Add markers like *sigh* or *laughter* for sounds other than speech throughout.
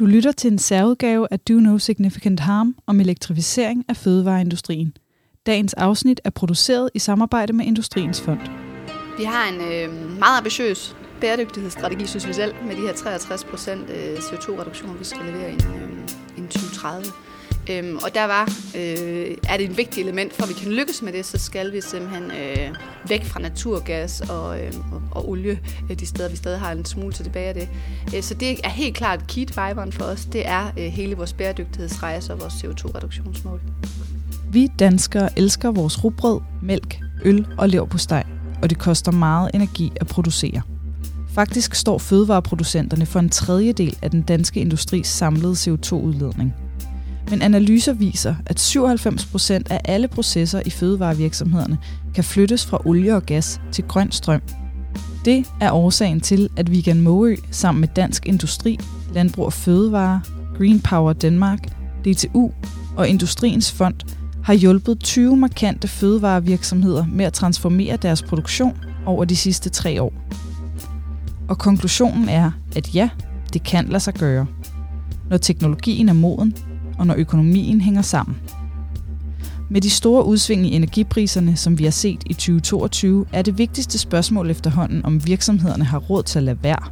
Du lytter til en særudgave af Do No Significant Harm om elektrificering af fødevareindustrien. Dagens afsnit er produceret i samarbejde med Industriens Fond. Vi har en øh, meget ambitiøs bæredygtighedsstrategi, synes vi selv, med de her 63 procent øh, CO2-reduktion, vi skal levere inden, øh, inden 2030. Øhm, og der var, øh, er det et vigtigt element, for at vi kan lykkes med det, så skal vi simpelthen øh, væk fra naturgas og, øh, og, og olie, øh, de steder, vi stadig har en smule til tilbage af det. Øh, så det er helt klart key driveren for os. Det er øh, hele vores bæredygtighedsrejse og vores CO2-reduktionsmål. Vi danskere elsker vores rugbrød, mælk, øl og leverpostej, og det koster meget energi at producere. Faktisk står fødevareproducenterne for en tredjedel af den danske industris samlede CO2-udledning – men analyser viser, at 97 procent af alle processer i fødevarevirksomhederne kan flyttes fra olie og gas til grøn strøm. Det er årsagen til, at Vegan Måø sammen med Dansk Industri, Landbrug og Fødevare, Green Power Danmark, DTU og Industriens Fond har hjulpet 20 markante fødevarevirksomheder med at transformere deres produktion over de sidste tre år. Og konklusionen er, at ja, det kan lade sig gøre. Når teknologien er moden, og når økonomien hænger sammen. Med de store udsving i energipriserne, som vi har set i 2022, er det vigtigste spørgsmål efterhånden, om virksomhederne har råd til at lade være.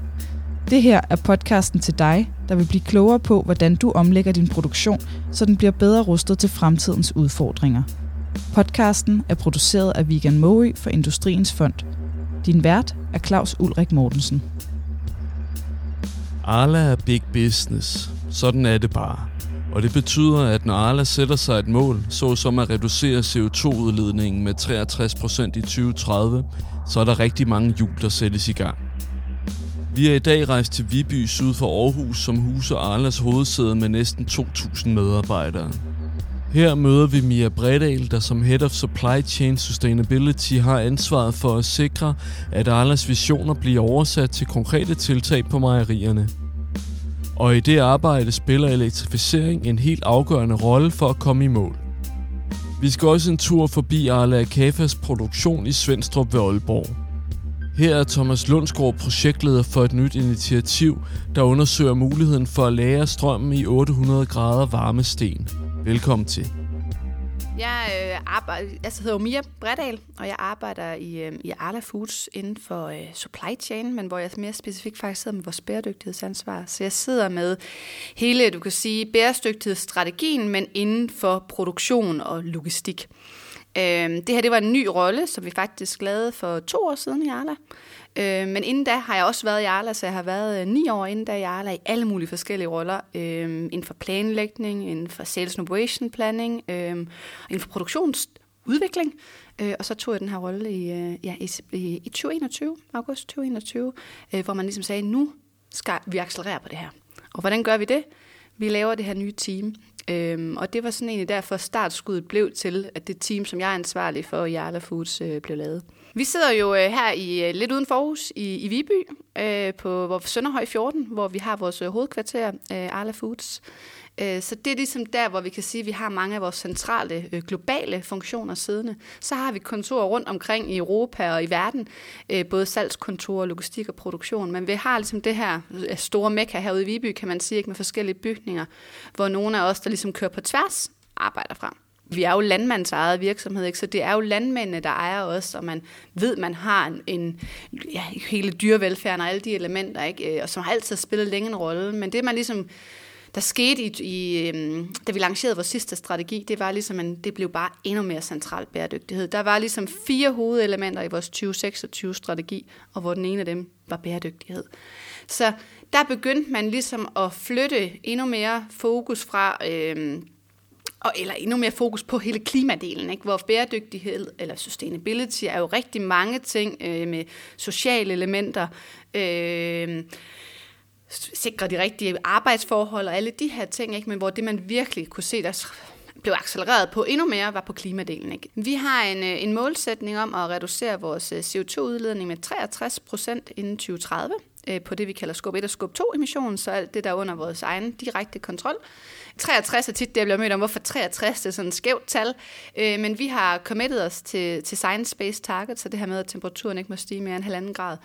Det her er podcasten til dig, der vil blive klogere på, hvordan du omlægger din produktion, så den bliver bedre rustet til fremtidens udfordringer. Podcasten er produceret af Vegan Moe for Industriens Fond. Din vært er Claus Ulrik Mortensen. Arla er big business. Sådan er det bare. Og det betyder, at når Arla sætter sig et mål, såsom at reducere CO2-udledningen med 63% i 2030, så er der rigtig mange hjul, der sættes i gang. Vi er i dag rejst til Viby syd for Aarhus, som huser Arlas hovedsæde med næsten 2.000 medarbejdere. Her møder vi Mia Bredal, der som Head of Supply Chain Sustainability har ansvaret for at sikre, at Arlas visioner bliver oversat til konkrete tiltag på mejerierne. Og i det arbejde spiller elektrificering en helt afgørende rolle for at komme i mål. Vi skal også en tur forbi Arla Kafas produktion i Svendstrup ved Aalborg. Her er Thomas Lundsgaard projektleder for et nyt initiativ, der undersøger muligheden for at lære strømmen i 800 grader varme sten. Velkommen til. Jeg øh, arbejder, altså hedder Mia Bredal, og jeg arbejder i, øh, i Arla Foods inden for øh, supply chain, men hvor jeg mere specifikt faktisk sidder med vores bæredygtighedsansvar. Så jeg sidder med hele, du kan sige, bæredygtighedsstrategien, men inden for produktion og logistik. Øh, det her det var en ny rolle, som vi faktisk lavede for to år siden i Arla. Øh, men inden da har jeg også været i Arla, så jeg har været øh, ni år inden da i Arla i alle mulige forskellige roller. Øh, inden for planlægning, inden for sales and operation planning, øh, inden for produktionsudvikling. Øh, og så tog jeg den her rolle i, øh, ja, i, i, i 2021, august 2021, øh, hvor man ligesom sagde, nu skal vi accelerere på det her. Og hvordan gør vi det? Vi laver det her nye team. Øhm, og det var sådan egentlig derfor startskuddet blev til, at det team, som jeg er ansvarlig for i Arla Foods, øh, blev lavet. Vi sidder jo øh, her i øh, lidt uden for Aarhus i, i Viby øh, på vores Sønderhøj 14, hvor vi har vores øh, hovedkvarter, øh, Arla Foods. Øh, så det er ligesom der, hvor vi kan sige, at vi har mange af vores centrale øh, globale funktioner siddende. Så har vi kontorer rundt omkring i Europa og i verden, øh, både salgskontorer, logistik og produktion. Men vi har ligesom det her store mekka herude i Viby, kan man sige, ikke, med forskellige bygninger, hvor nogle af os, der ligesom kører på tværs, arbejder fra vi er jo landmandsejet virksomhed, ikke? så det er jo landmændene, der ejer os, og man ved, man har en, en ja, hele dyrevelfærden og alle de elementer, ikke? Øh, og som har altid spillet længe en rolle. Men det, man ligesom, der skete, i, i, øhm, da vi lancerede vores sidste strategi, det var ligesom, en, det blev bare endnu mere central bæredygtighed. Der var ligesom fire hovedelementer i vores 2026-strategi, og hvor den ene af dem var bæredygtighed. Så der begyndte man ligesom at flytte endnu mere fokus fra... Øh, og, eller endnu mere fokus på hele klimadelen, ikke? hvor bæredygtighed eller sustainability er jo rigtig mange ting øh, med sociale elementer, øh, sikre de rigtige arbejdsforhold og alle de her ting, ikke? men hvor det man virkelig kunne se, der blev accelereret på endnu mere, var på klimadelen. Ikke? Vi har en, øh, en målsætning om at reducere vores øh, CO2-udledning med 63 procent inden 2030 øh, på det, vi kalder skub 1 og skub 2 emissionen, så alt det, der er under vores egen direkte kontrol. 63 er tit det, jeg bliver mødt om, hvorfor 63 det er sådan et skævt tal. Øh, men vi har committed os til, til science-based targets, så det her med, at temperaturen ikke må stige mere end halvanden grad.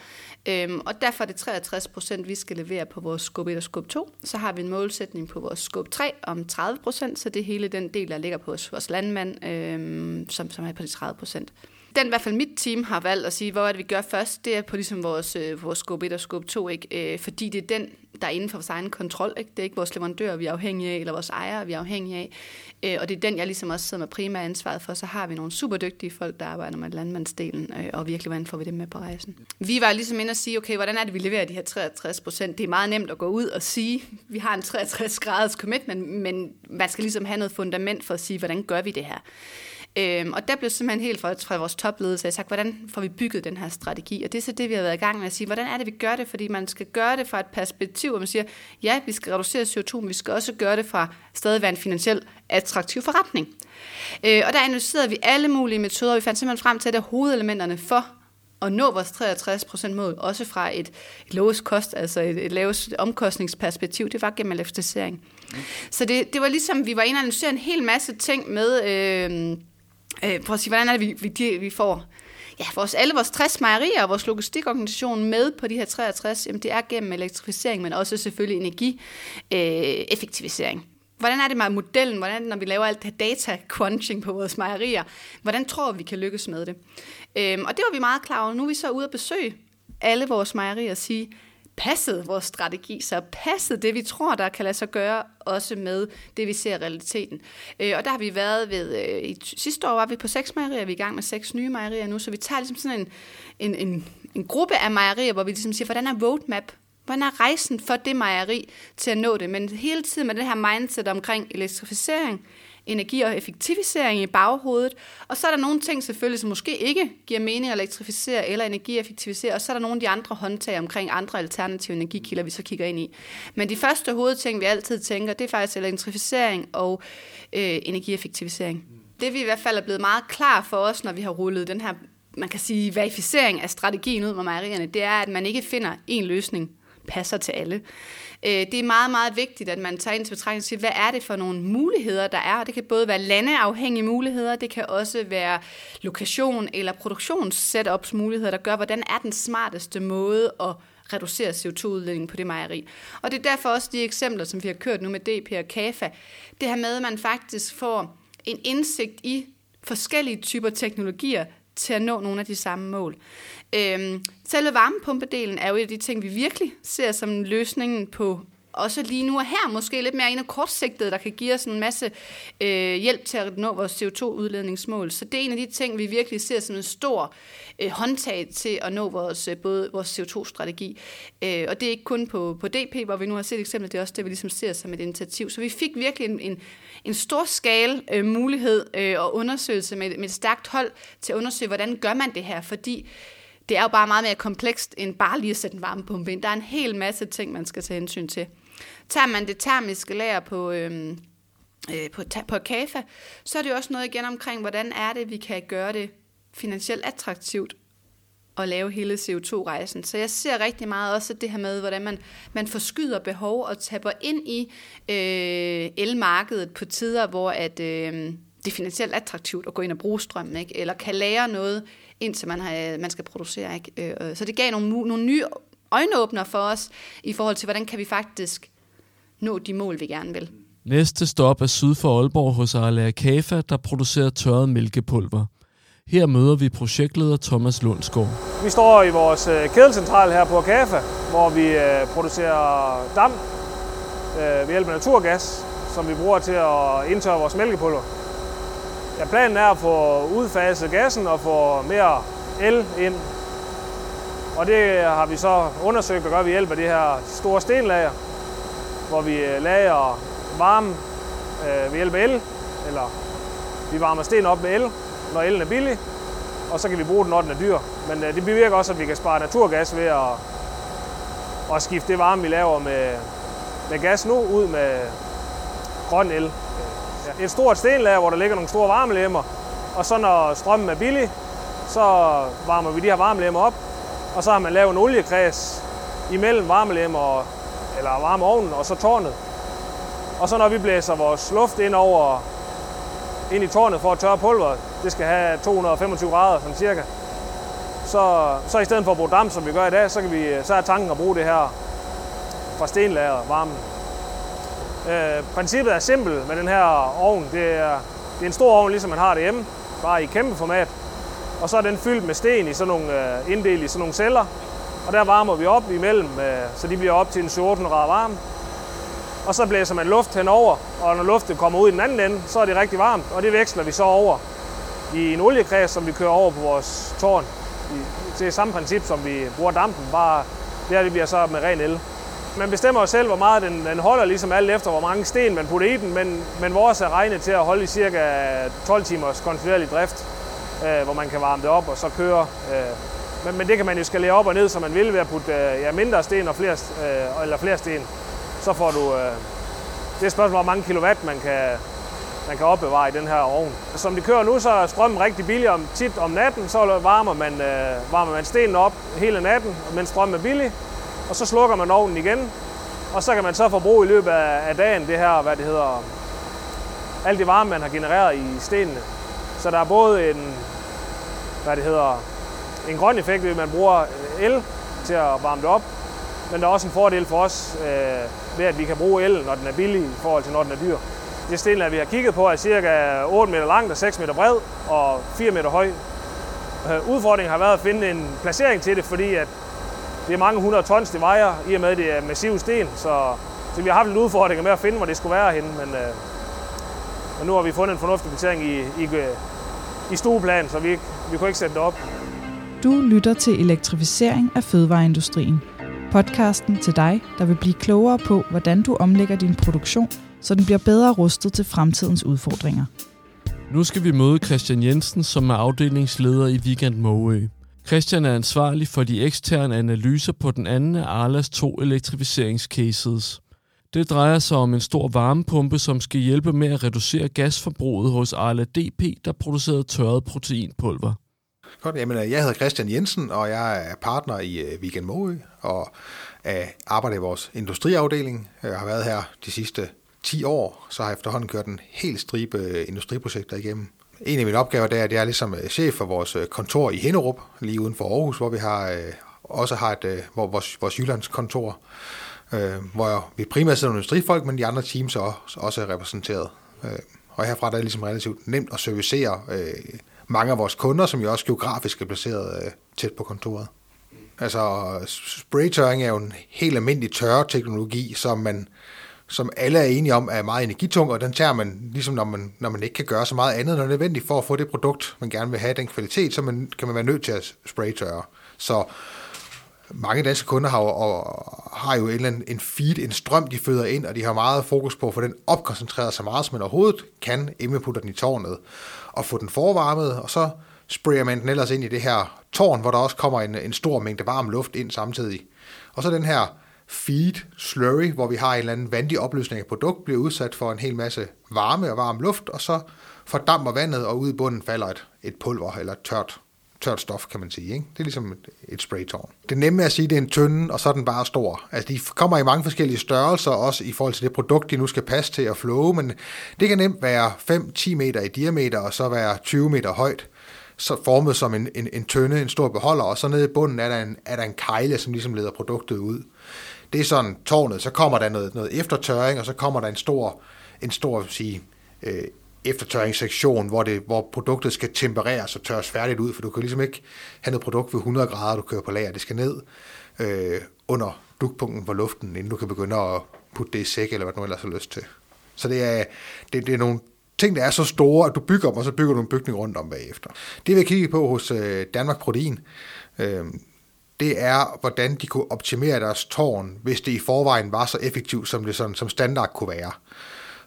Øh, og derfor er det 63 procent, vi skal levere på vores skub 1 og skub 2. Så har vi en målsætning på vores skub 3 om 30 procent, så det er hele den del, der ligger på vores, vores landmand, øh, som, som er på de 30 procent den i hvert fald mit team har valgt at sige, hvor er det, vi gør først, det er på ligesom vores, øh, vores skub 1 og skub 2, ikke? Øh, fordi det er den, der er inden for vores egen kontrol. Ikke? Det er ikke vores leverandør, vi er afhængige af, eller vores ejer, vi er afhængige af. Øh, og det er den, jeg ligesom også sidder med primært ansvaret for. Så har vi nogle super dygtige folk, der arbejder med landmandsdelen, øh, og virkelig, hvordan får vi det med på rejsen. Vi var ligesom inde og sige, okay, hvordan er det, vi leverer de her 63 procent? Det er meget nemt at gå ud og sige, vi har en 63 graders commitment, men man skal ligesom have noget fundament for at sige, hvordan gør vi det her? Øhm, og der blev simpelthen helt fra, fra vores topledelse sagt, hvordan får vi bygget den her strategi? Og det er så det, vi har været i gang med at sige, hvordan er det, vi gør det? Fordi man skal gøre det fra et perspektiv, hvor man siger, ja, vi skal reducere CO2, men vi skal også gøre det fra stadig være en finansiel attraktiv forretning. Øh, og der analyserede vi alle mulige metoder, vi fandt simpelthen frem til, at er hovedelementerne for at nå vores 63% mål, også fra et, et lavest kost, altså et, et lavest omkostningsperspektiv, det var gennem elektrificering. Mm. Så det, det var ligesom, vi var inde og analysere en hel masse ting med... Øh, øh, prøv at sige, hvordan er det, vi, vi, vi får ja, vores, alle vores 60 mejerier og vores logistikorganisation med på de her 63, jamen det er gennem elektrificering, men også selvfølgelig energieffektivisering. Øh, hvordan er det med modellen? Hvordan når vi laver alt det data crunching på vores mejerier? Hvordan tror vi, vi kan lykkes med det? Øhm, og det var vi meget klar over. Nu er vi så ude at besøge alle vores mejerier og sige, passet vores strategi, så passet det, vi tror, der kan lade sig gøre, også med det, vi ser i realiteten. Øh, og der har vi været ved, øh, i, sidste år var vi på seks mejerier, vi er i gang med seks nye mejerier nu, så vi tager ligesom sådan en, en, en, en gruppe af mejerier, hvor vi ligesom siger, hvordan er roadmap Hvordan er rejsen for det mejeri til at nå det? Men hele tiden med det her mindset omkring elektrificering, energi og effektivisering i baghovedet. Og så er der nogle ting selvfølgelig, som måske ikke giver mening at elektrificere eller energieffektivisere, og så er der nogle af de andre håndtag omkring andre alternative energikilder, vi så kigger ind i. Men de første hovedting, vi altid tænker, det er faktisk elektrificering og øh, energieffektivisering. Det vi i hvert fald er blevet meget klar for os, når vi har rullet den her man kan sige, verificering af strategien ud med mejerierne, det er, at man ikke finder en løsning passer til alle. Øh, det er meget, meget vigtigt, at man tager ind til betragtning og siger, hvad er det for nogle muligheder, der er? Det kan både være landeafhængige muligheder, det kan også være lokation- eller produktionssetups muligheder, der gør, hvordan er den smarteste måde at reducere CO2-udledningen på det mejeri. Og det er derfor også de eksempler, som vi har kørt nu med DP og KAFA, det her med, at man faktisk får en indsigt i forskellige typer teknologier, til at nå nogle af de samme mål. Øhm, selve varmepumpedelen er jo et af de ting, vi virkelig ser som løsningen på også lige nu og her, måske lidt mere en af kortsigtede, der kan give os en masse øh, hjælp til at nå vores CO2-udledningsmål. Så det er en af de ting, vi virkelig ser som en stor øh, håndtag til at nå vores, øh, både vores CO2-strategi. Øh, og det er ikke kun på, på DP, hvor vi nu har set eksempler, det er også det, vi ligesom ser som et initiativ. Så vi fik virkelig en, en, en stor skala øh, mulighed øh, og undersøgelse med, med et stærkt hold til at undersøge, hvordan gør man det her, fordi det er jo bare meget mere komplekst, end bare lige at sætte en varmepumpe ind. Der er en hel masse ting, man skal tage hensyn til. Tager man det termiske lager på, øhm, øh, på, på KAFA, så er det jo også noget igen omkring, hvordan er det, vi kan gøre det finansielt attraktivt at lave hele CO2-rejsen. Så jeg ser rigtig meget også det her med, hvordan man, man forskyder behov og taber ind i øh, elmarkedet på tider, hvor at, øh, det er finansielt attraktivt at gå ind og bruge strøm, ikke? eller kan lære noget, indtil man, har, man skal producere. Ikke? Øh, så det gav nogle, nogle nye øjenåbner for os, i forhold til, hvordan kan vi faktisk nå de mål, vi gerne vil. Næste stop er syd for Aalborg hos Arla Kafa, der producerer tørret mælkepulver. Her møder vi projektleder Thomas Lundsgaard. Vi står i vores øh, kædecentral her på Kafa, hvor vi øh, producerer damp øh, ved hjælp af naturgas, som vi bruger til at indtørre vores mælkepulver. Ja, planen er at få udfaset gassen og få mere el ind. Og det har vi så undersøgt at gøre ved hjælp af det her store stenlager, hvor vi øh, lager varme øh, ved hjælp af el, eller vi varmer sten op med el, når elen er billig, og så kan vi bruge den, når den er dyr. Men øh, det bevirker også, at vi kan spare naturgas ved at, at skifte det varme, vi laver med, med gas nu, ud med grøn el. Et stort stenlager, hvor der ligger nogle store varmelemmer, og så når strømmen er billig, så varmer vi de her varmelemmer op, og så har man lavet en oliekreds imellem varmelem og, eller varmeovnen og så tårnet. Og så når vi blæser vores luft ind over ind i tårnet for at tørre pulveret, det skal have 225 grader sådan cirka, så, så i stedet for at bruge damp, som vi gør i dag, så, kan vi, så er tanken at bruge det her fra stenlager varmen. Øh, princippet er simpelt med den her ovn. Det er, det er en stor ovn, ligesom man har det hjemme, bare i kæmpe format. Og så er den fyldt med sten i sådan nogle, øh, inddelt i sådan nogle celler. Og der varmer vi op imellem, øh, så de bliver op til en 14 grader varme. Og så blæser man luft henover, og når luften kommer ud i den anden ende, så er det rigtig varmt, og det veksler vi så over i en oliekreds, som vi kører over på vores tårn. Det er samme princip, som vi bruger dampen, bare det her det bliver så med ren el. Man bestemmer jo selv, hvor meget den, den holder, ligesom alt efter, hvor mange sten man putter i den, men, men vores er regnet til at holde i cirka 12 timers kontinuerlig drift, øh, hvor man kan varme det op og så køre. Øh. Men, men det kan man jo skalere op og ned, som man vil ved at putte øh, ja, mindre sten og flere, øh, eller flere sten. Så får du... Øh, det er et spørgsmål, hvor mange kilowatt man kan, man kan opbevare i den her ovn. Som det kører nu, så er strømmen rigtig billig om, tit om natten. Så varmer man, øh, varmer man stenen op hele natten, mens strømmen er billig og så slukker man ovnen igen, og så kan man så forbruge i løbet af, af dagen det her, hvad det hedder, alt det varme, man har genereret i stenene. Så der er både en, hvad det hedder, en grøn effekt, ved man bruger øh, el til at varme det op, men der er også en fordel for os øh, ved, at vi kan bruge el, når den er billig i forhold til, når den er dyr. Det sten, vi har kigget på, er cirka 8 meter langt og 6 meter bred og 4 meter høj. Øh, udfordringen har været at finde en placering til det, fordi at det er mange hundrede tons, det vejer, i og med, at det er massiv sten. Så, så vi har haft en udfordring med at finde, hvor det skulle være henne. Men, øh, men nu har vi fundet en fornuftig placering i, i, øh, i stueplan, så vi, vi kunne ikke sætte det op. Du lytter til elektrificering af fødevareindustrien. Podcasten til dig, der vil blive klogere på, hvordan du omlægger din produktion, så den bliver bedre rustet til fremtidens udfordringer. Nu skal vi møde Christian Jensen, som er afdelingsleder i Weekend Måø. Christian er ansvarlig for de eksterne analyser på den anden af Arlas to elektrificeringscases. Det drejer sig om en stor varmepumpe, som skal hjælpe med at reducere gasforbruget hos Arla DP, der producerer tørret proteinpulver. Godt, jamen, øh, jeg hedder Christian Jensen, og jeg er partner i øh, Weekend Måø, og øh, arbejder i vores industriafdeling. Jeg har været her de sidste 10 år, så har jeg efterhånden kørt en helt stribe industriprojekter igennem en af mine opgaver der, det er ligesom chef for vores kontor i Hinderup, lige uden for Aarhus, hvor vi har også har et, hvor vores, vores Jyllands kontor, hvor vi primært sidder industrifolk, men de andre teams er også er repræsenteret. og herfra der er det ligesom relativt nemt at servicere mange af vores kunder, som jo også geografisk er placeret øh, tæt på kontoret. Altså, spraytørring er jo en helt almindelig tørreteknologi, som man som alle er enige om er meget energitung, og den tager man, ligesom når man, når man ikke kan gøre så meget andet, når det er nødvendigt for at få det produkt, man gerne vil have, den kvalitet, så man, kan man være nødt til at spraytørre. Så mange danske kunder har jo, og, har jo en, eller anden, en feed, en strøm, de føder ind, og de har meget fokus på at få den opkoncentreret så meget, som man overhovedet kan, inden man putter den i tårnet, og få den forvarmet, og så sprayer man den ellers ind i det her tårn, hvor der også kommer en, en stor mængde varm luft ind samtidig. Og så den her feed slurry, hvor vi har en eller anden vandig opløsning af produkt, bliver udsat for en hel masse varme og varm luft, og så fordamper vandet, og ud i bunden falder et, et pulver eller et tørt, tørt stof, kan man sige. Ikke? Det er ligesom et, et spraytårn. Det nemme er at sige, at det er en tynde, og så er den bare stor. Altså, de kommer i mange forskellige størrelser, også i forhold til det produkt, de nu skal passe til at flowe, men det kan nemt være 5-10 meter i diameter, og så være 20 meter højt så formet som en, en, en tønde, en stor beholder, og så nede i bunden er der en, er der en kejle, som ligesom leder produktet ud det er sådan tårnet, så kommer der noget, noget eftertørring, og så kommer der en stor, en stor sige, øh, eftertørringssektion, hvor, det, hvor produktet skal tempereres og tørres færdigt ud, for du kan ligesom ikke have noget produkt ved 100 grader, du kører på lager. Det skal ned øh, under dukpunkten for luften, inden du kan begynde at putte det i sæk, eller hvad du ellers har lyst til. Så det er, det, det er nogle ting, der er så store, at du bygger dem, og så bygger du en bygning rundt om bagefter. Det vil har kigge på hos øh, Danmark Protein. Øh, det er, hvordan de kunne optimere deres tårn, hvis det i forvejen var så effektivt, som det sådan, som standard kunne være.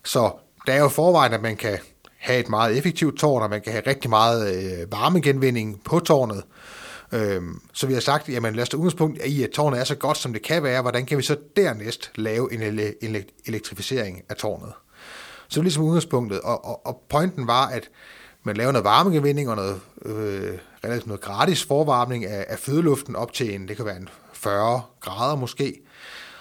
Så der er jo forvejen, at man kan have et meget effektivt tårn, og man kan have rigtig meget øh, varmegenvinding på tårnet. Øhm, så vi har sagt, jamen lad os tage udgangspunkt i, at tårnet er så godt, som det kan være, hvordan kan vi så dernæst lave en ele- ele- elektrificering af tårnet? Så det er ligesom udgangspunktet, og, og, og pointen var, at man laver noget varmegenvinding og noget, øh, relativt noget gratis forvarmning af, af fødeluften op til en, det kan være en 40 grader måske,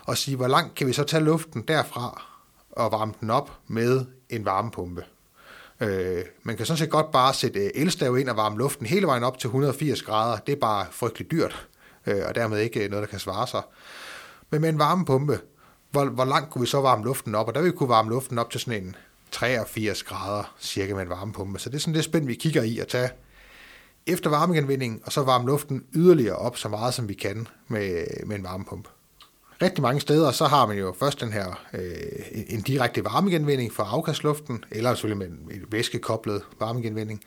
og sige, hvor langt kan vi så tage luften derfra og varme den op med en varmepumpe. Øh, man kan sådan set godt bare sætte øh, elstav ind og varme luften hele vejen op til 180 grader. Det er bare frygteligt dyrt, øh, og dermed ikke øh, noget, der kan svare sig. Men med en varmepumpe, hvor, hvor langt kunne vi så varme luften op? Og der vil vi kunne varme luften op til sådan en 83 grader cirka med en varmepumpe. Så det er sådan det spænd, vi kigger i at tage efter varmegenvinding, og så varme luften yderligere op så meget, som vi kan med, med en varmepumpe. Rigtig mange steder, så har man jo først den her øh, en direkte varmegenvinding fra afkastluften, eller selvfølgelig med en væskekoblet varmegenvinding.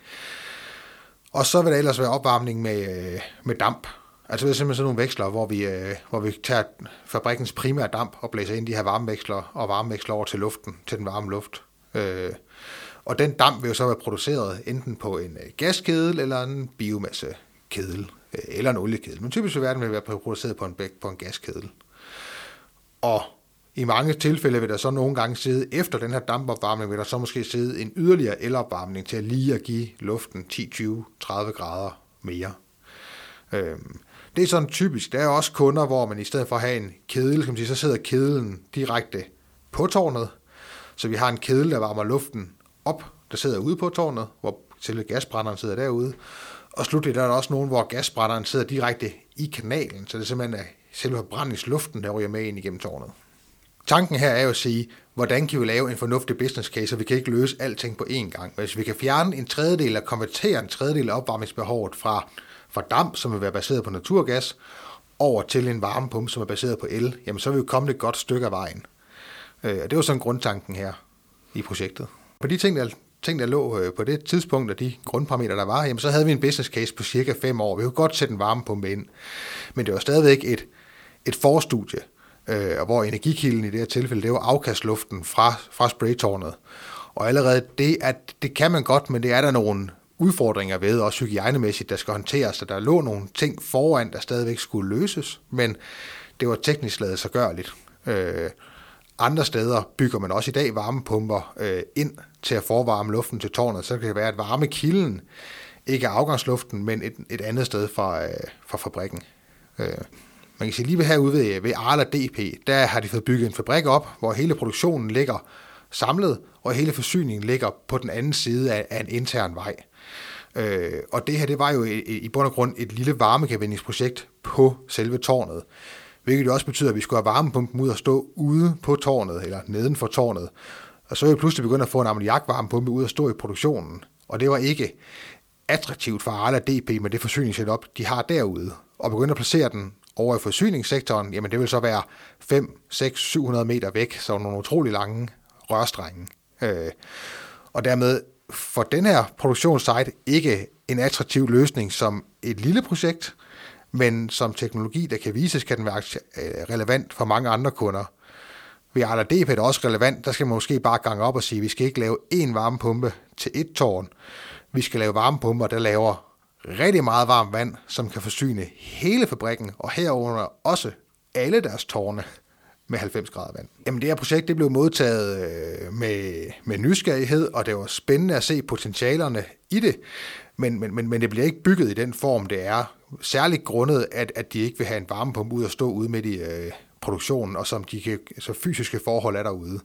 Og så vil der ellers være opvarmning med, øh, med damp. Altså det er simpelthen sådan nogle veksler, hvor vi, øh, hvor vi tager fabrikkens primære damp og blæser ind de her varmeveksler og varmeveksler over til luften, til den varme luft. Øh, og den damp vil jo så være produceret enten på en øh, gaskedel eller en biomassekedel, øh, eller en oliekedel. Men typisk vil verden vil være produceret på en, på en gaskedel. Og i mange tilfælde vil der så nogle gange sidde, efter den her dampopvarmning, vil der så måske sidde en yderligere elopvarmning til at lige at give luften 10, 20, 30 grader mere. Øhm, det er sådan typisk. Der er også kunder, hvor man i stedet for at have en kedel, kan man sige, så sidder kedlen direkte på tårnet. Så vi har en kedel, der varmer luften op, der sidder ude på tårnet, hvor selve gasbrænderen sidder derude. Og slutligt der er der også nogen, hvor gasbrænderen sidder direkte i kanalen, så det simpelthen er selve brændingsluften, der ryger med ind igennem tårnet. Tanken her er jo at sige, hvordan kan vi lave en fornuftig business case, så vi kan ikke løse alting på én gang. Hvis vi kan fjerne en tredjedel og konvertere en tredjedel af opvarmningsbehovet fra, fra damp, som vil være baseret på naturgas, over til en varmepumpe, som er baseret på el, jamen så vil vi komme et godt stykke af vejen. Øh, og det var sådan grundtanken her i projektet. På de ting, der, ting, der lå øh, på det tidspunkt, og de grundparametre, der var, jamen så havde vi en business case på cirka 5 år. Vi kunne godt sætte en varmepumpe ind, men det var stadigvæk et, et forstudie, øh, hvor energikilden i det her tilfælde, det var afkastluften fra, fra spraytårnet. Og allerede det, at det kan man godt, men det er der nogle udfordringer ved, også hygiejnemæssigt, der skal håndteres, så der lå nogle ting foran, der stadigvæk skulle løses, men det var teknisk lavet så gørligt. Øh, andre steder bygger man også i dag varmepumper øh, ind til at forvarme luften til tårnet, så kan det være, at varmekilden ikke er afgangsluften, men et, et andet sted fra, øh, fra fabrikken. Øh, man kan sige, lige ved herude ved, øh, ved Arla DP, der har de fået bygget en fabrik op, hvor hele produktionen ligger samlet, og hele forsyningen ligger på den anden side af, af en intern vej. Øh, og det her, det var jo i, i bund og grund et lille varmegenvindingsprojekt på selve tårnet, hvilket jo også betyder, at vi skulle have varmepumpen ud og stå ude på tårnet, eller neden for tårnet. Og så er vi pludselig begyndt at få en ammoniakvarmepumpe ud og stå i produktionen. Og det var ikke attraktivt for Arla DP med det forsyningssetup, de har derude. Og begynde at placere den over i forsyningssektoren, jamen det vil så være 5, 6, 700 meter væk, så nogle utrolig lange rørstrenge. Øh, og dermed for den her produktionssite ikke en attraktiv løsning som et lille projekt, men som teknologi, der kan vises, kan den være øh, relevant for mange andre kunder. Ved Arla DP er det også relevant, der skal man måske bare gange op og sige, at vi skal ikke lave én varmepumpe til et tårn. Vi skal lave varmepumper, der laver rigtig meget varmt vand, som kan forsyne hele fabrikken, og herunder også alle deres tårne med 90 grader vand. Jamen det her projekt det blev modtaget øh, med, med nysgerrighed, og det var spændende at se potentialerne i det, men, men, men, men det bliver ikke bygget i den form, det er. Særligt grundet, at, at de ikke vil have en varmepumpe ud og stå ude midt i øh, produktionen, og som de kan, så fysiske forhold er derude.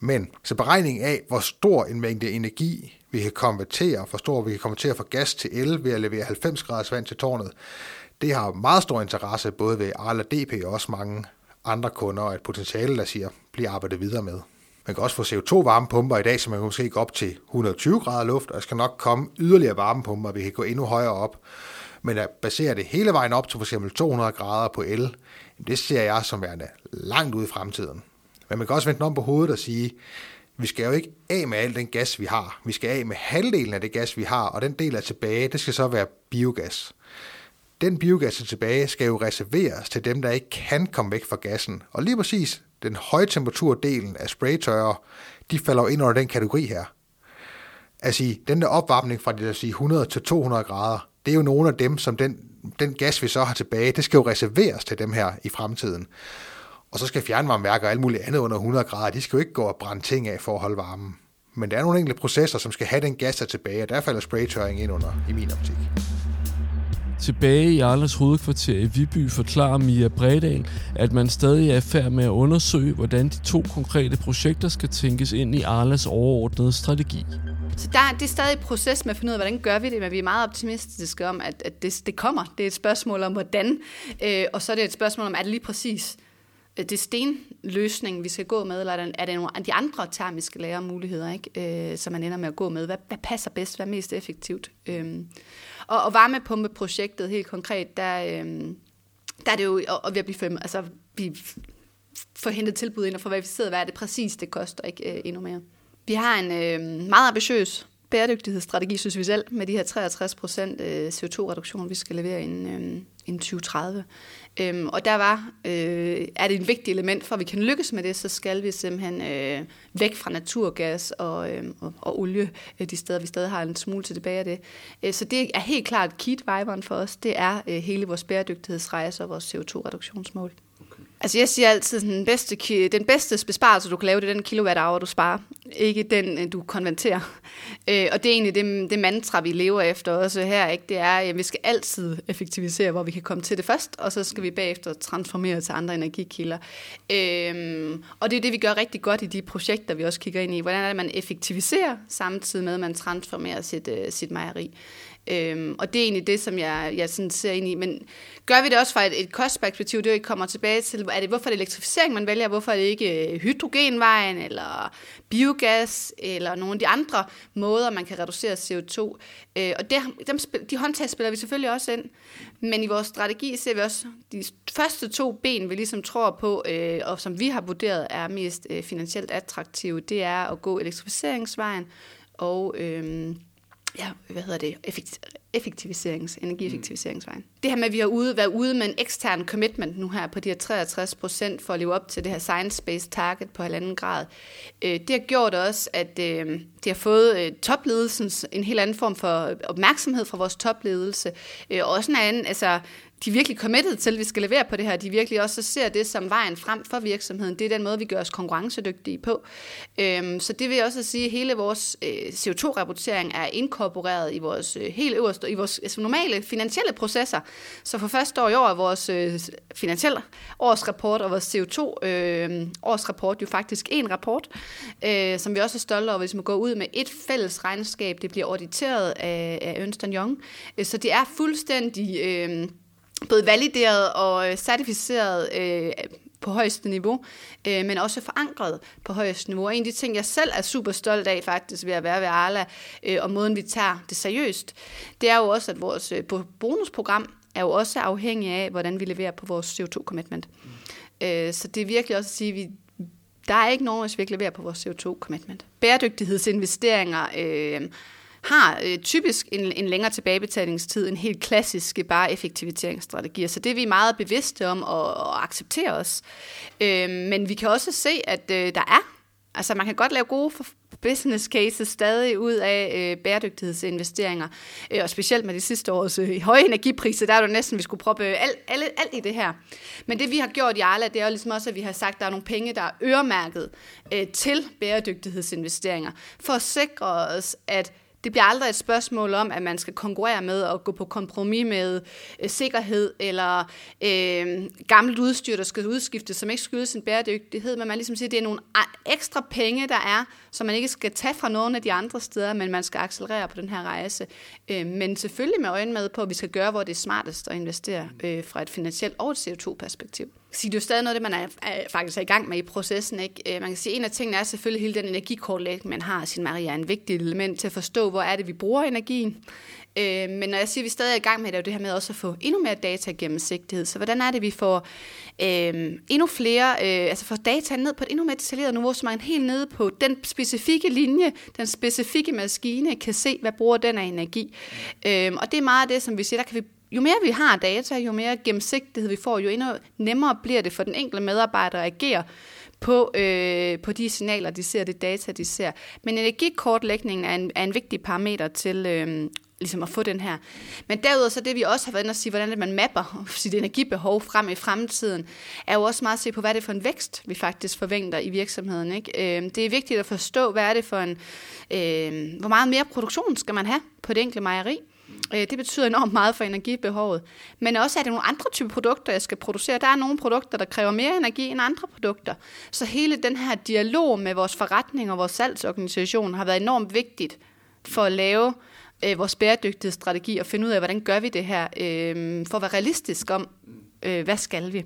Men så beregning af, hvor stor en mængde energi vi kan konvertere, for stor vi kan konvertere fra gas til el ved at levere 90 graders vand til tårnet, det har meget stor interesse både ved Arla DP og også mange andre kunder, og et potentiale, der siger, bliver arbejdet videre med. Man kan også få CO2-varmepumper i dag, så man kan måske gå op til 120 grader luft, og der skal nok komme yderligere varmepumper, vi kan gå endnu højere op. Men at basere det hele vejen op til f.eks. 200 grader på el, det ser jeg som værende langt ude i fremtiden. Men man kan også vente om på hovedet og sige, vi skal jo ikke af med al den gas, vi har. Vi skal af med halvdelen af det gas, vi har, og den del er tilbage, det skal så være biogas. Den biogas, der tilbage, skal jo reserveres til dem, der ikke kan komme væk fra gassen. Og lige præcis den højtemperaturdelen af spraytørrer, de falder jo ind under den kategori her. Altså, den der opvarmning fra de, sige, 100 til 200 grader, det er jo nogle af dem, som den, den gas, vi så har tilbage, det skal jo reserveres til dem her i fremtiden. Og så skal fjernvarmeværker og alt muligt andet under 100 grader, de skal jo ikke gå og brænde ting af for at holde varmen. Men der er nogle enkelte processer, som skal have den gas der tilbage, og der falder spraytørring ind under i min optik. Tilbage i Arles hovedkvarter i Viby forklarer Mia Bredal, at man stadig er i færd med at undersøge, hvordan de to konkrete projekter skal tænkes ind i Arlas overordnede strategi. Så der, det er stadig et proces med at finde ud af, hvordan gør vi det, men vi er meget optimistiske om, at, at det, det kommer. Det er et spørgsmål om, hvordan, øh, og så er det et spørgsmål om, er det lige præcis Øh, det stenløsning, vi skal gå med, eller er det, er det nogle af de andre termiske læremuligheder, ikke, øh, som man ender med at gå med? Hvad, hvad passer bedst? Hvad er mest effektivt? Øh, og, og varmepumpeprojektet helt konkret, der, øh, der er det jo, og, og vi blive fem, altså, vi får hentet tilbud ind og får verificeret, hvad er det præcis, det koster, ikke øh, endnu mere. Vi har en øh, meget ambitiøs bæredygtighedsstrategi, synes vi selv, med de her 63 procent øh, CO2-reduktion, vi skal levere inden, øh, inden 2030. Øhm, og der var, øh, er det en vigtig element, for at vi kan lykkes med det, så skal vi simpelthen øh, væk fra naturgas og, øh, og, og olie, øh, de steder, vi stadig har en smule til tilbage af det. Øh, så det er helt klart key driveren for os. Det er øh, hele vores bæredygtighedsrejse og vores CO2-reduktionsmål. Altså jeg siger altid, den bedste, den bedste besparelse, du kan lave, det er den kilowatt-hour, du sparer. Ikke den, øh, du konverterer. *laughs* Øh, og det er egentlig det, det mantra, vi lever efter også her. Ikke? Det er, at vi skal altid effektivisere, hvor vi kan komme til det først, og så skal vi bagefter transformere til andre energikilder. Øhm, og det er det, vi gør rigtig godt i de projekter, vi også kigger ind i. Hvordan er det, man effektiviserer, samtidig med, at man transformerer sit, øh, sit mejeri. Øhm, og det er egentlig det, som jeg, jeg sådan ser ind i. Men gør vi det også fra et, et kostperspektiv, det kommer tilbage til, er det, hvorfor er det elektrificering, man vælger, hvorfor er det ikke øh, hydrogenvejen, eller biogas, eller nogle af de andre måder, man kan reducere CO2. Øh, og det, dem, de håndtag spiller vi selvfølgelig også ind. Men i vores strategi ser vi også de første to ben, vi ligesom tror på, øh, og som vi har vurderet er mest øh, finansielt attraktive, det er at gå elektrificeringsvejen og... Øh, ja, hvad hedder det, effektiviserings, energieffektiviseringsvejen. Mm. Det her med, at vi har ude, været ude med en ekstern commitment nu her på de her 63 procent for at leve op til det her science-based target på halvanden grad, øh, det har gjort også, at øh, det har fået øh, topledelsens en helt anden form for opmærksomhed fra vores topledelse, øh, og også en anden, altså de er virkelig committed til, at vi skal levere på det her. De virkelig også ser det som vejen frem for virksomheden. Det er den måde, vi gør os konkurrencedygtige på. Øhm, så det vil også sige, at hele vores øh, CO2-rapportering er inkorporeret i vores øh, helt øverste, i vores altså, normale finansielle processer. Så for første år i år er vores øh, finansielle årsrapport og vores CO2-årsrapport øh, jo faktisk en rapport, øh, som vi også er stolte over, hvis man går ud med et fælles regnskab. Det bliver auditeret af, af Ernst Young. Øh, så det er fuldstændig både valideret og øh, certificeret øh, på højeste niveau, øh, men også forankret på højeste niveau. Og en af de ting, jeg selv er super stolt af faktisk ved at være ved Arla, øh, og måden vi tager det seriøst, det er jo også, at vores øh, bonusprogram er jo også afhængig af, hvordan vi leverer på vores CO2-commitment. Mm. Øh, så det er virkelig også at sige, at vi, der er ikke nogen, hvis vi ikke leverer på vores CO2-commitment. Bæredygtighedsinvesteringer øh, har øh, typisk en, en længere tilbagebetalingstid end helt klassiske bare effektiviseringsstrategier. Så det er vi meget bevidste om at, at acceptere os. Øh, men vi kan også se, at øh, der er Altså man kan godt lave gode business cases stadig ud af øh, bæredygtighedsinvesteringer, øh, og specielt med de sidste års øh, høje energipriser, der er det næsten, vi skulle proppe alt, alt, alt i det her. Men det vi har gjort i Arla, det er jo ligesom også, at vi har sagt, at der er nogle penge, der er øremærket øh, til bæredygtighedsinvesteringer, for at sikre os, at det bliver aldrig et spørgsmål om, at man skal konkurrere med og gå på kompromis med øh, sikkerhed eller øh, gammelt udstyr, der skal udskiftes, som ikke skyldes en bæredygtighed, men man ligesom siger, at det er nogle ekstra penge, der er, som man ikke skal tage fra nogen af de andre steder, men man skal accelerere på den her rejse. Øh, men selvfølgelig med øjne med på, at vi skal gøre, hvor det er smartest at investere øh, fra et finansielt og et CO2-perspektiv sige, det er jo stadig noget, det man er, er, faktisk er i gang med i processen. Ikke? Øh, man kan sige, en af tingene er selvfølgelig hele den energikortlægning, man har sin Maria, er en vigtig element til at forstå, hvor er det, vi bruger energien. Øh, men når jeg siger, at vi stadig er i gang med det, er jo det her med også at få endnu mere data gennemsigtighed. Så hvordan er det, vi får øh, endnu flere, øh, altså får data ned på et endnu mere detaljeret niveau, så man helt nede på den specifikke linje, den specifikke maskine, kan se, hvad bruger den af energi. Øh, og det er meget af det, som vi siger, der kan vi jo mere vi har data, jo mere gennemsigtighed vi får, jo endnu nemmere bliver det for den enkelte medarbejder at agere på, øh, på de signaler, de ser, det data, de ser. Men energikortlægningen er en, er en vigtig parameter til øh, ligesom at få den her. Men derudover så det, vi også har været inde og sige, hvordan man mapper *laughs* sit energibehov frem i fremtiden, er jo også meget at se på, hvad er det for en vækst, vi faktisk forventer i virksomheden. Ikke? Øh, det er vigtigt at forstå, hvad er det for en, øh, hvor meget mere produktion skal man have på det enkelte mejeri, Øh, det betyder enormt meget for energibehovet. Men også er det nogle andre typer produkter, jeg skal producere. Der er nogle produkter, der kræver mere energi end andre produkter. Så hele den her dialog med vores forretning og vores salgsorganisation har været enormt vigtigt for at lave øh, vores bæredygtighedsstrategi og finde ud af, hvordan gør vi det her, øh, for at være realistisk om, øh, hvad skal vi.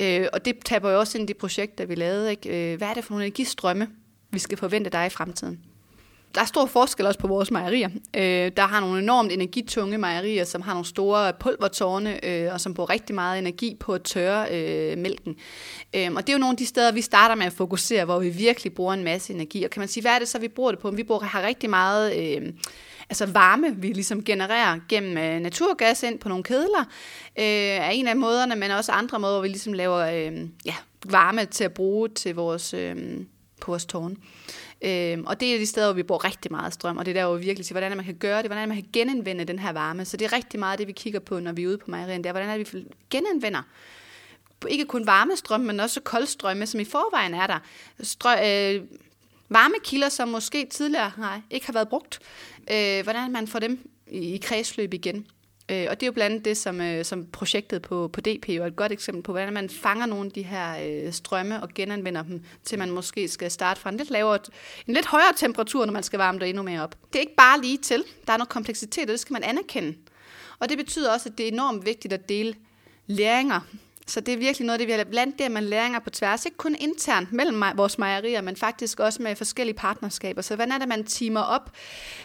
Øh, og det taber jo også ind i de projekter, vi lavede. Ikke? Øh, hvad er det for nogle energistrømme, vi skal forvente dig i fremtiden? Der er stor forskel også på vores mejerier. Øh, der har nogle enormt energitunge mejerier, som har nogle store pulvertårne, øh, og som bruger rigtig meget energi på at tørre øh, mælken. Øh, og det er jo nogle af de steder, vi starter med at fokusere, hvor vi virkelig bruger en masse energi. Og kan man sige, hvad er det så, vi bruger det på? Vi bruger, har rigtig meget... Øh, altså varme, vi ligesom genererer gennem øh, naturgas ind på nogle kedler, øh, er en af måderne, men også andre måder, hvor vi ligesom laver øh, ja, varme til at bruge til vores, øh, på vores tårn. Øhm, og det er de steder, hvor vi bruger rigtig meget strøm, og det er der, hvor vi virkelig siger, hvordan man kan gøre det, hvordan man kan genanvende den her varme. Så det er rigtig meget det, vi kigger på, når vi er ude på mejerien, det er, hvordan er vi genanvender ikke kun varmestrøm, men også koldstrømme, som i forvejen er der. Strø, øh, varmekilder, som måske tidligere nej, ikke har været brugt. Øh, hvordan man får dem i, i kredsløb igen. Øh, og det er jo blandt andet det, som, øh, som projektet på, på DP er et godt eksempel på, hvordan man fanger nogle af de her øh, strømme og genanvender dem, til man måske skal starte fra en lidt, lavere, en lidt højere temperatur, når man skal varme det endnu mere op. Det er ikke bare lige til. Der er noget kompleksitet, og det skal man anerkende. Og det betyder også, at det er enormt vigtigt at dele læringer så det er virkelig noget, det vi har blandt det, man læringer på tværs, ikke kun internt mellem vores mejerier, men faktisk også med forskellige partnerskaber. Så hvordan er det, man timer op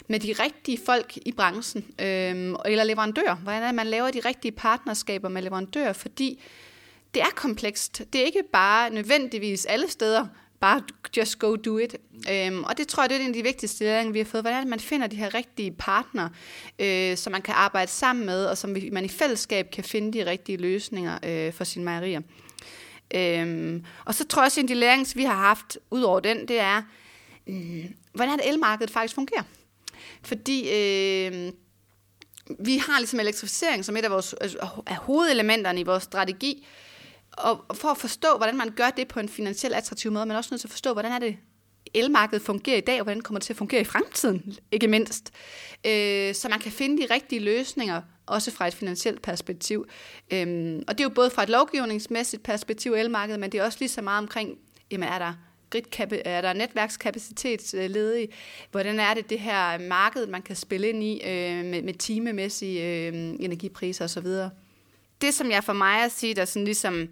med de rigtige folk i branchen, øh, eller leverandører? Hvordan er det, man laver de rigtige partnerskaber med leverandører? Fordi det er komplekst. Det er ikke bare nødvendigvis alle steder bare just go do it. Øhm, og det tror jeg, det er en af de vigtigste læringer, vi har fået. Hvordan man finder de her rigtige partner, øh, som man kan arbejde sammen med, og som man i fællesskab kan finde de rigtige løsninger øh, for sine mejerier. Øhm, og så tror jeg også, en af de læringer, vi har haft ud over den, det er, øh, hvordan det elmarkedet faktisk fungerer. Fordi øh, vi har ligesom elektrificering som et af, vores, altså, af hovedelementerne i vores strategi, og for at forstå, hvordan man gør det på en finansielt attraktiv måde, men også nødt til at forstå, hvordan er det, elmarkedet fungerer i dag, og hvordan kommer det til at fungere i fremtiden, ikke mindst. Øh, så man kan finde de rigtige løsninger, også fra et finansielt perspektiv. Øhm, og det er jo både fra et lovgivningsmæssigt perspektiv elmarkedet, men det er også lige så meget omkring, jamen er der er der netværkskapacitet øh, ledig? Hvordan er det det her marked, man kan spille ind i øh, med, med timemæssige øh, energipriser osv.? Det, som jeg for mig at sige, der sådan ligesom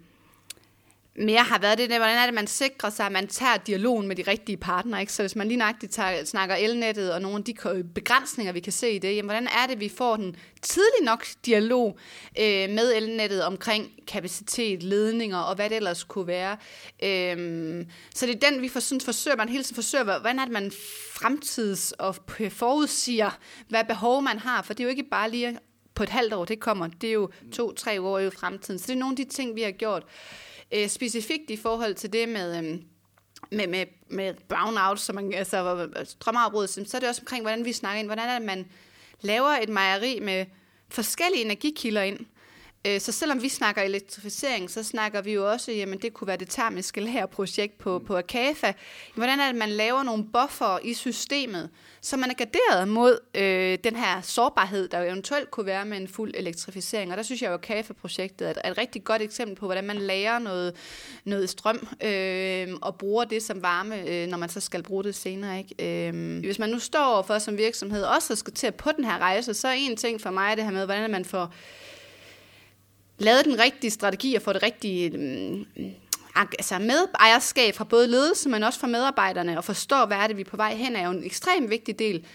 mere har været det, der, hvordan er det, man sikrer sig, at man tager dialogen med de rigtige partnere. Ikke? Så hvis man lige nøjagtigt tager, snakker elnettet og nogle af de begrænsninger, vi kan se i det, jamen, hvordan er det, vi får den tidlig nok dialog øh, med elnettet omkring kapacitet, ledninger og hvad det ellers kunne være. Øh, så det er den, vi for, sådan, forsøger, man hele tiden forsøger, hvordan er det, man fremtids- og forudsiger, hvad behov man har, for det er jo ikke bare lige på et halvt år, det kommer, det er jo to-tre år i fremtiden. Så det er nogle af de ting, vi har gjort. Øh, specifikt i forhold til det med, øh, med, med, med brownout, som man, altså strømafbrud, så er det også omkring, hvordan vi snakker ind, hvordan er det, man laver et mejeri med forskellige energikilder ind, så selvom vi snakker elektrificering, så snakker vi jo også, jamen det kunne være det termiske lærerprojekt på, på AKAFA. Hvordan er det, man laver nogle buffer i systemet, så man er garderet mod øh, den her sårbarhed, der eventuelt kunne være med en fuld elektrificering. Og der synes jeg jo, at AKAFA-projektet er, er et rigtig godt eksempel på, hvordan man lærer noget, noget strøm øh, og bruger det som varme, øh, når man så skal bruge det senere. Ikke? Øh, hvis man nu står for som virksomhed også skal til at på den her rejse, så er en ting for mig det her med, hvordan man får lavet den rigtige strategi og få det rigtige øh, altså medejerskab fra både ledelse, men også fra medarbejderne, og forstå, hvad er det, vi er på vej hen, er jo en ekstremt vigtig del.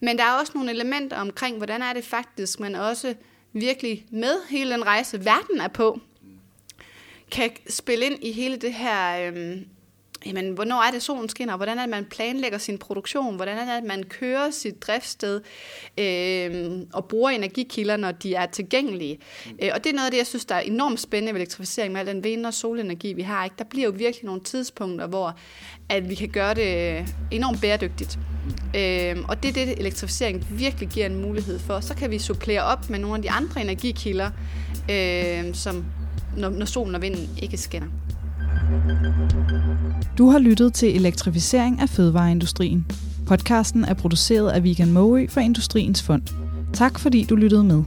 Men der er også nogle elementer omkring, hvordan er det faktisk, man også virkelig med hele den rejse, verden er på, kan spille ind i hele det her øh, jamen, hvornår er det, solen skinner? Hvordan er det, man planlægger sin produktion? Hvordan er det, at man kører sit driftssted øh, og bruger energikilder, når de er tilgængelige? Mm. Øh, og det er noget af det, jeg synes, der er enormt spændende ved elektrificering med al den vind- og solenergi, vi har. Ikke? Der bliver jo virkelig nogle tidspunkter, hvor at vi kan gøre det enormt bæredygtigt. Øh, og det er det, elektrificering virkelig giver en mulighed for. Så kan vi supplere op med nogle af de andre energikilder, øh, som når, når solen og vinden ikke skinner. Du har lyttet til Elektrificering af fødevareindustrien. Podcasten er produceret af Vegan Moe for Industriens Fond. Tak fordi du lyttede med.